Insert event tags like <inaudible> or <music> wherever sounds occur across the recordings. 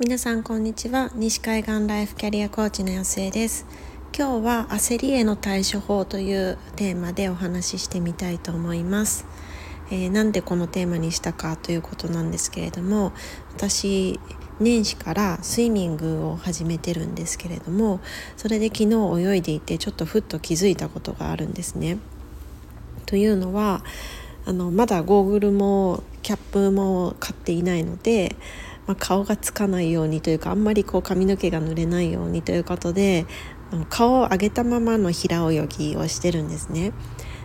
皆さんこんにちは。西海岸ライフキャリアコーチの安江です。今日は焦りへの対処法というテーマでお話ししてみたいと思います、えー、なんでこのテーマにしたかということなんですけれども私年始からスイミングを始めてるんですけれどもそれで昨日泳いでいてちょっとふっと気づいたことがあるんですね。というのはあのまだゴーグルもキャップも買っていないのでまあ、顔がつかないようにというかあんまりこう髪の毛が濡れないようにということで顔を上げたままの平泳ぎをしてるんですね。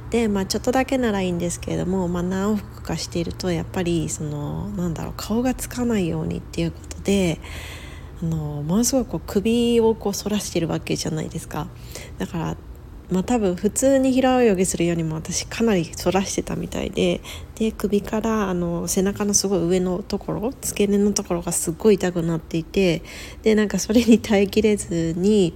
でまあちょっとだけならいいんですけれども、まあ、何往復かしているとやっぱりそのなんだろう顔がつかないようにっていうことであのものすごくこう首をこう反らしてるわけじゃないですかだからまあ多分普通に平泳ぎするよりも私かなり反らしてたみたいでで首からあの背中のすごい上のところ付け根のところがすっごい痛くなっていてでなんかそれに耐えきれずに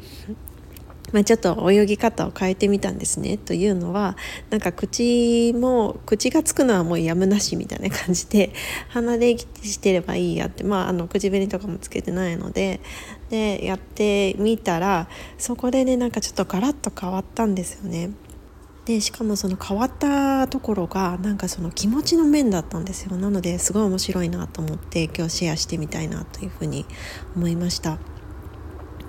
まあ、ちょっと泳ぎ方を変えてみたんですねというのはなんか口も口がつくのはもうやむなしみたいな感じで <laughs> 鼻で息してればいいやってまああの口紅とかもつけてないのででやってみたらそこでねなんかちょっとガラッと変わったんですよね。でしかもその変わったところがなんかその気持ちの面だったんですよなのですごい面白いなと思って今日シェアしてみたいなというふうに思いました。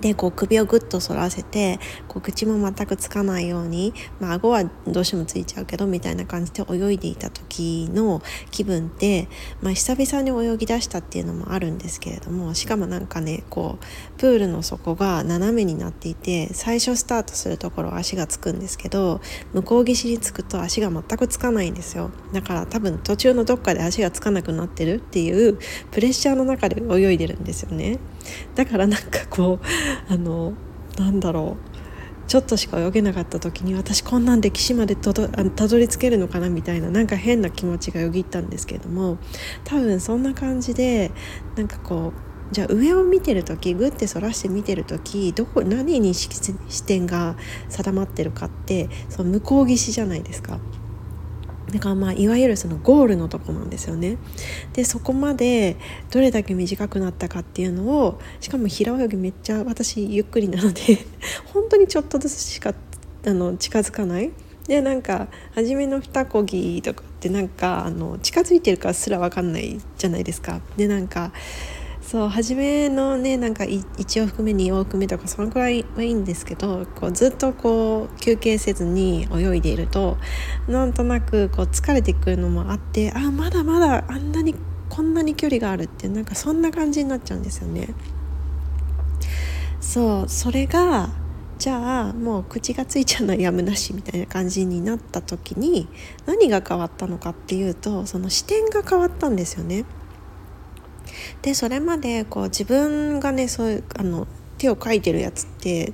でこう首をぐっと反らせてこう口も全くつかないように、まあ顎はどうしてもついちゃうけどみたいな感じで泳いでいた時の気分って、まあ、久々に泳ぎ出したっていうのもあるんですけれどもしかもなんかねこうプールの底が斜めになっていて最初スタートするところ足がつくんですけど向こう岸につくと足が全くつかないんですよ。だから多分途中のどっかで足がつかなくなってるっていうプレッシャーの中で泳いでるんですよね。だからなんかこうあのなんだろうちょっとしか泳げなかった時に私こんなんで岸までたどり着けるのかなみたいななんか変な気持ちがよぎったんですけれども多分そんな感じでなんかこうじゃあ上を見てる時グッて反らして見てる時どこ何に視点が定まってるかってその向こう岸じゃないですか。だかまあいわゆるそのゴールのとこなんですよね。でそこまでどれだけ短くなったかっていうのをしかも平泳ぎめっちゃ私ゆっくりなので <laughs> 本当にちょっとずつしかあの近づかない。でなんか初めの二こぎとかってなんかあの近づいてるかすら分かんないじゃないですか。でなんかそう初めのねなんか1往復目2往復目とかそのくらいはいいんですけどこうずっとこう休憩せずに泳いでいるとなんとなくこう疲れてくるのもあってあまだまだあんなにこんなに距離があるってなんかそんな感じになっちゃうんですよね。そうそれがじゃあもう口がついちゃうのはやむなしみたいな感じになった時に何が変わったのかっていうとその視点が変わったんですよね。でそれまでこう自分がねそういうあの手をかいてるやつって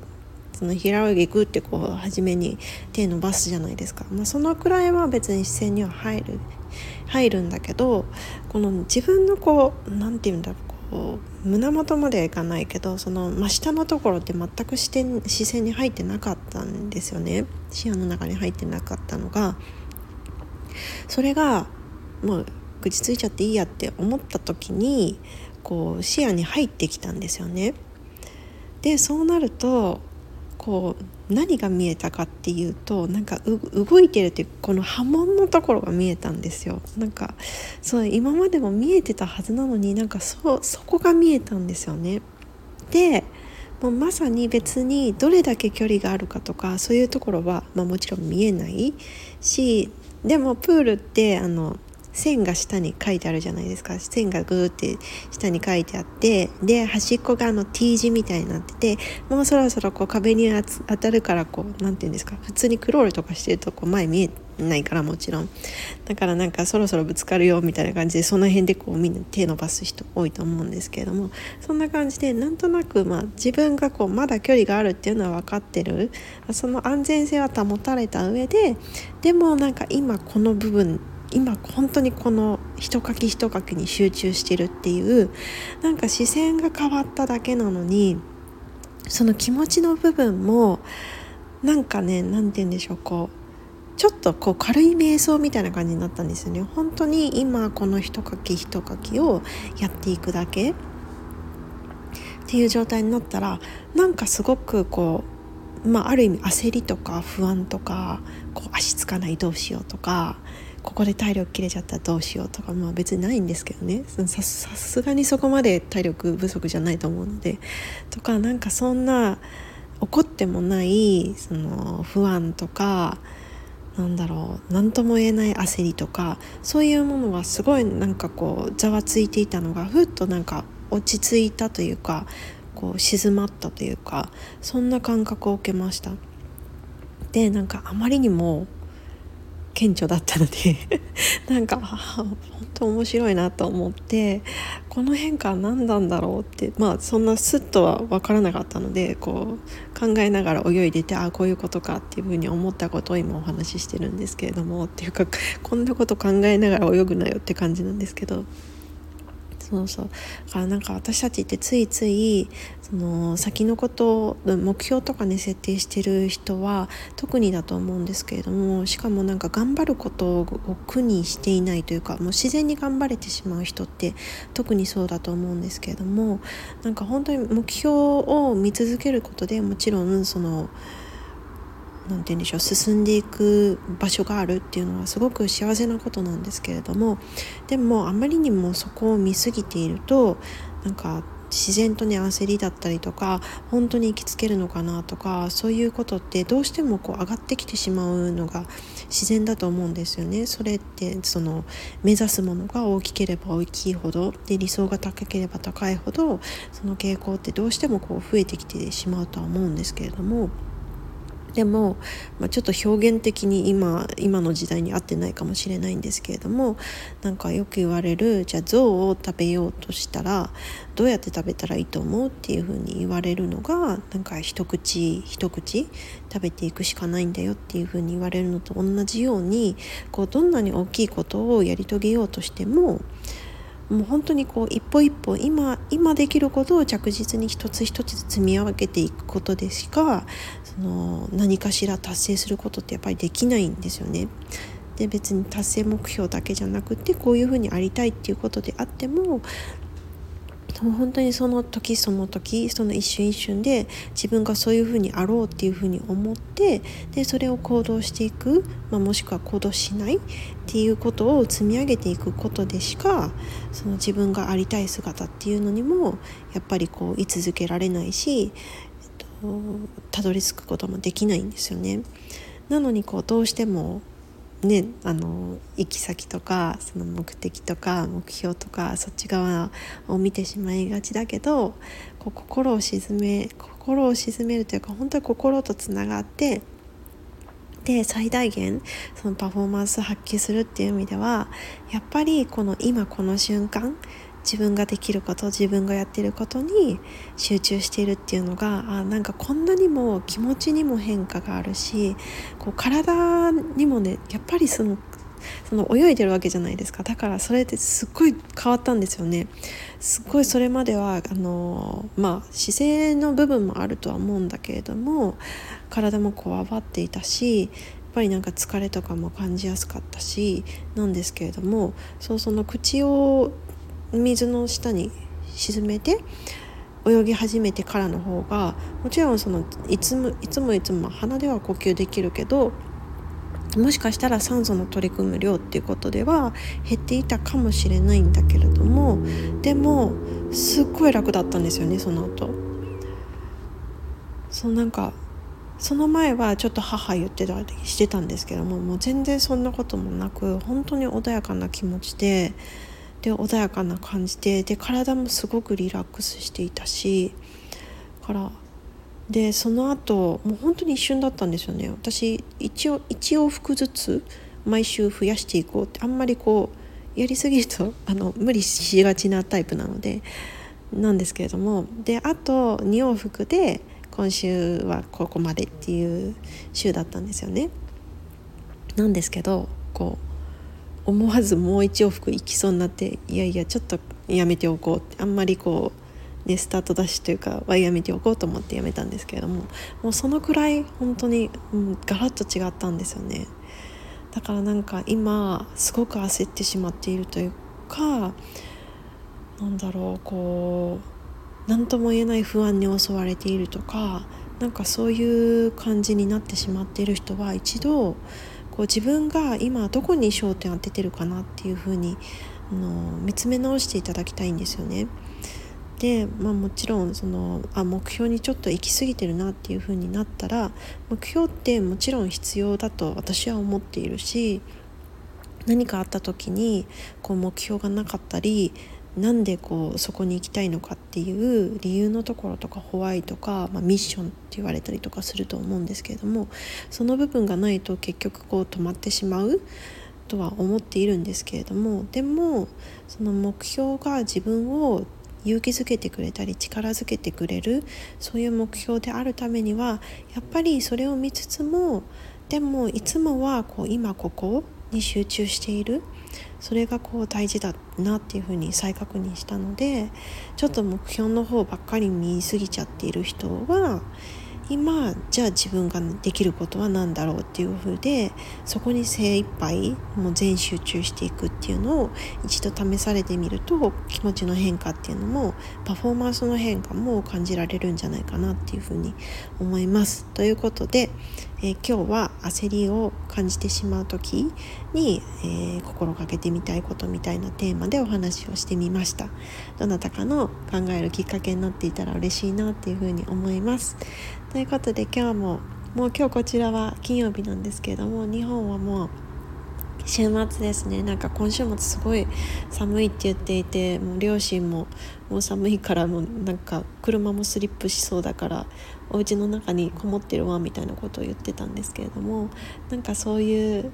その平泳ぎグってこう初めに手伸ばすじゃないですか、まあ、そのくらいは別に視線には入る入るんだけどこの自分のこう何て言うんだろうこう胸元まではいかないけどその真下のところって全く視点視線に入ってなかったんですよね。視野の中に入ってなかったのがそれがもう口ついちゃっていいやって思った時にこう視野に入ってきたんですよね。でそうなるとこう何が見えたかっていうとなんか動いてるっていうこの波紋のところが見えたんですよなんかそう今までも見えてたはずなのになんかそそこが見えたんですよね。でもうまさに別にどれだけ距離があるかとかそういうところは、まあ、もちろん見えないしでもプールってあの線が下に書いてあるじゃないですか。線がグーって下に書いてあってで端っこがあの T 字みたいになっててもうそろそろこう壁に当たるからこう何て言うんですか普通にクロールとかしてるとこう前見えないからもちろん。だからなんかそろそろぶつかるよみたいな感じでその辺でこうみんな手伸ばす人多いと思うんですけれどもそんな感じでなんとなくまあ自分がこうまだ距離があるっていうのは分かってる。その安全性は保たれた上ででもなんか今この部分今本当にこの一かき一かきに集中してるっていうなんか視線が変わっただけなのにその気持ちの部分もなんかね何て言うんでしょうこうちょっとこう軽い瞑想みたいな感じになったんですよね。本当に今この一かき一かきをやっていくだけっていう状態になったらなんかすごくこうまあある意味焦りとか不安とかこう足つかないどうしようとかここで体力切れちゃったらどうしようとかまあ別にないんですけどね。さすがにそこまで体力不足じゃないと思うのでとかなんかそんな怒ってもないその不安とかなんだろう何とも言えない焦りとかそういうものはすごいなんかこうざわついていたのがふっとなんか落ち着いたというかこう静まったというかそんな感覚を受けました。でなんかあまりにも顕著だったので <laughs> なんか本当面白いなと思ってこの変化は何なんだろうってまあそんなスッとは分からなかったのでこう考えながら泳いでてああこういうことかっていうふうに思ったことを今お話ししてるんですけれどもっていうかこんなこと考えながら泳ぐなよって感じなんですけどそうそうだからなんか私たちってついついその先のこと目標とかね設定してる人は特にだと思うんですけれどもしかもなんか頑張ることを苦にしていないというかもう自然に頑張れてしまう人って特にそうだと思うんですけれどもなんか本当に目標を見続けることでもちろんその何て言うんでしょう進んでいく場所があるっていうのはすごく幸せなことなんですけれどもでもあまりにもそこを見過ぎているとなんか自然とね焦りだったりとか本当に行きつけるのかなとかそういうことってどうしてもこう上がってきてしまうのが自然だと思うんですよね。それってその目指すものが大きければ大きいほどで理想が高ければ高いほどその傾向ってどうしてもこう増えてきてしまうとは思うんですけれども。でも、まあ、ちょっと表現的に今今の時代に合ってないかもしれないんですけれどもなんかよく言われるじゃあ象を食べようとしたらどうやって食べたらいいと思うっていうふうに言われるのがなんか一口一口食べていくしかないんだよっていうふうに言われるのと同じようにこうどんなに大きいことをやり遂げようとしてももう本当にこう一歩一歩今今できることを着実に一つ一つ積み上げていくことでしかその何かしら達成することってやっぱりできないんですよね。で別に達成目標だけじゃなくてこういうふうにありたいっていうことであってもも本当にその時その時その一瞬一瞬で自分がそういうふうにあろうっていうふうに思ってでそれを行動していく、まあ、もしくは行動しないっていうことを積み上げていくことでしかその自分がありたい姿っていうのにもやっぱりこう居続けられないし、えっと、たどり着くこともできないんですよね。なのにこうどうしてもね、あの行き先とかその目的とか目標とかそっち側を見てしまいがちだけどこう心を沈め心を沈めるというか本当に心とつながってで最大限そのパフォーマンス発揮するっていう意味ではやっぱりこの今この瞬間自分ができること自分がやってることに集中しているっていうのがあなんかこんなにも気持ちにも変化があるしこう体にもねやっぱりそのその泳いでるわけじゃないですか。だからそれってすっごい変わったんですよね。すっごいそれまではあのまあ姿勢の部分もあるとは思うんだけれども体もこわばっていたしやっぱりなんか疲れとかも感じやすかったしなんですけれどもそうその口を水の下に沈めて泳ぎ始めてからの方がもちろんそのいつもいつもいつも鼻では呼吸できるけどもしかしたら酸素の取り組む量っていうことでは減っていたかもしれないんだけれどもでもすっごい楽だったんですよねその後。そうなんかその前はちょっと母言ってたりしてたんですけどももう全然そんなこともなく本当に穏やかな気持ちでで穏やかな感じでで体もすごくリラックスしていたしからでその後もう本当に一瞬だったんですよね。私一応一往復ずつ毎週増やしていこうってあんまりこうやりすぎると <laughs> あの無理しがちなタイプなのでなんですけれども。であと2往復で今週はここまでっていう週だったんですよね。なんですけどこう思わずもう一往復行きそうになっていやいやちょっとやめておこうってあんまりこう、ね、スタートダッシュというかはやめておこうと思ってやめたんですけれどももうそのくらい本当に、うん、ガラッと違ったんですよねだからなんか今すごく焦ってしまっているというかなんだろうこう何とも言えない不安に襲われているとかなんかそういう感じになってしまっている人は一度こう自分が今どこに焦点を当ててるかなっていうふうにあの見つめ直していただきたいんですよね。で、まあ、もちろんそのあ目標にちょっと行き過ぎてるなっていう風になったら目標ってもちろん必要だと私は思っているし何かあった時にこう目標がなかったりなんでこうそこに行きたいのかっていう理由のところとかホワイトか、まあ、ミッションって言われたりとかすると思うんですけれどもその部分がないと結局こう止まってしまうとは思っているんですけれどもでもその目標が自分を勇気づけてくれたり力づけてくれるそういう目標であるためにはやっぱりそれを見つつもでもいつもはこう今ここに集中しているそれがこう大事だなっていうふうに再確認したのでちょっと目標の方ばっかり見すぎちゃっている人は今じゃあ自分ができることは何だろうっていう風でそこに精一杯もう全集中していくっていうのを一度試されてみると気持ちの変化っていうのもパフォーマンスの変化も感じられるんじゃないかなっていうふうに思います。ということで、えー、今日は焦りを感じてしまう時に、えー、心がけてみたいことみたいなテーマでお話をしてみました。どなたかの考えるきっかけになっていたら嬉しいなっていうふうに思います。ということで今日ももう今日こちらは金曜日なんですけれども日本はもう週末ですね。なんか今週末すごい寒いって言っていてもう両親ももう寒いからもうなんか車もスリップしそうだからお家の中にこもってるわみたいなことを言ってたんですけれどもなんかそういう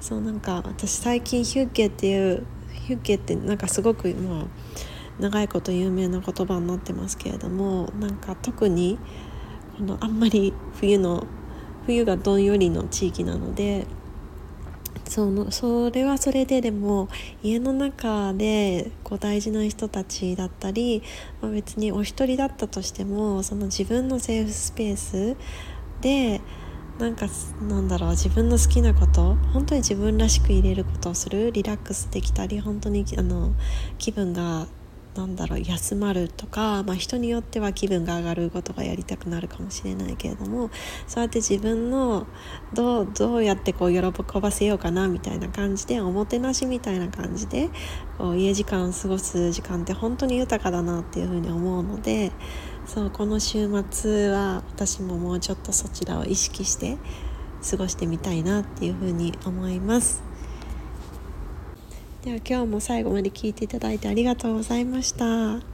そうなんか私最近ヒュッゲっていうヒュッゲってなんかすごくもう長いこと有名な言葉になってますけれどもなんか特にこのあんまり冬の冬がどんよりの地域なのでそのそれはそれででも家の中でこう大事な人たちだったり、まあ、別にお一人だったとしてもその自分のセーフスペースでなんかなんだろう自分の好きなこと本当に自分らしく入れることをするリラックスできたり本当にあの気分がなんだろう休まるとか、まあ、人によっては気分が上がることがやりたくなるかもしれないけれどもそうやって自分のどうどうやってこう喜ばせようかなみたいな感じでおもてなしみたいな感じでこう家時間を過ごす時間って本当に豊かだなっていうふうに思うのでそうこの週末は私ももうちょっとそちらを意識して過ごしてみたいなっていうふうに思います。では今日も最後まで聞いていただいてありがとうございました。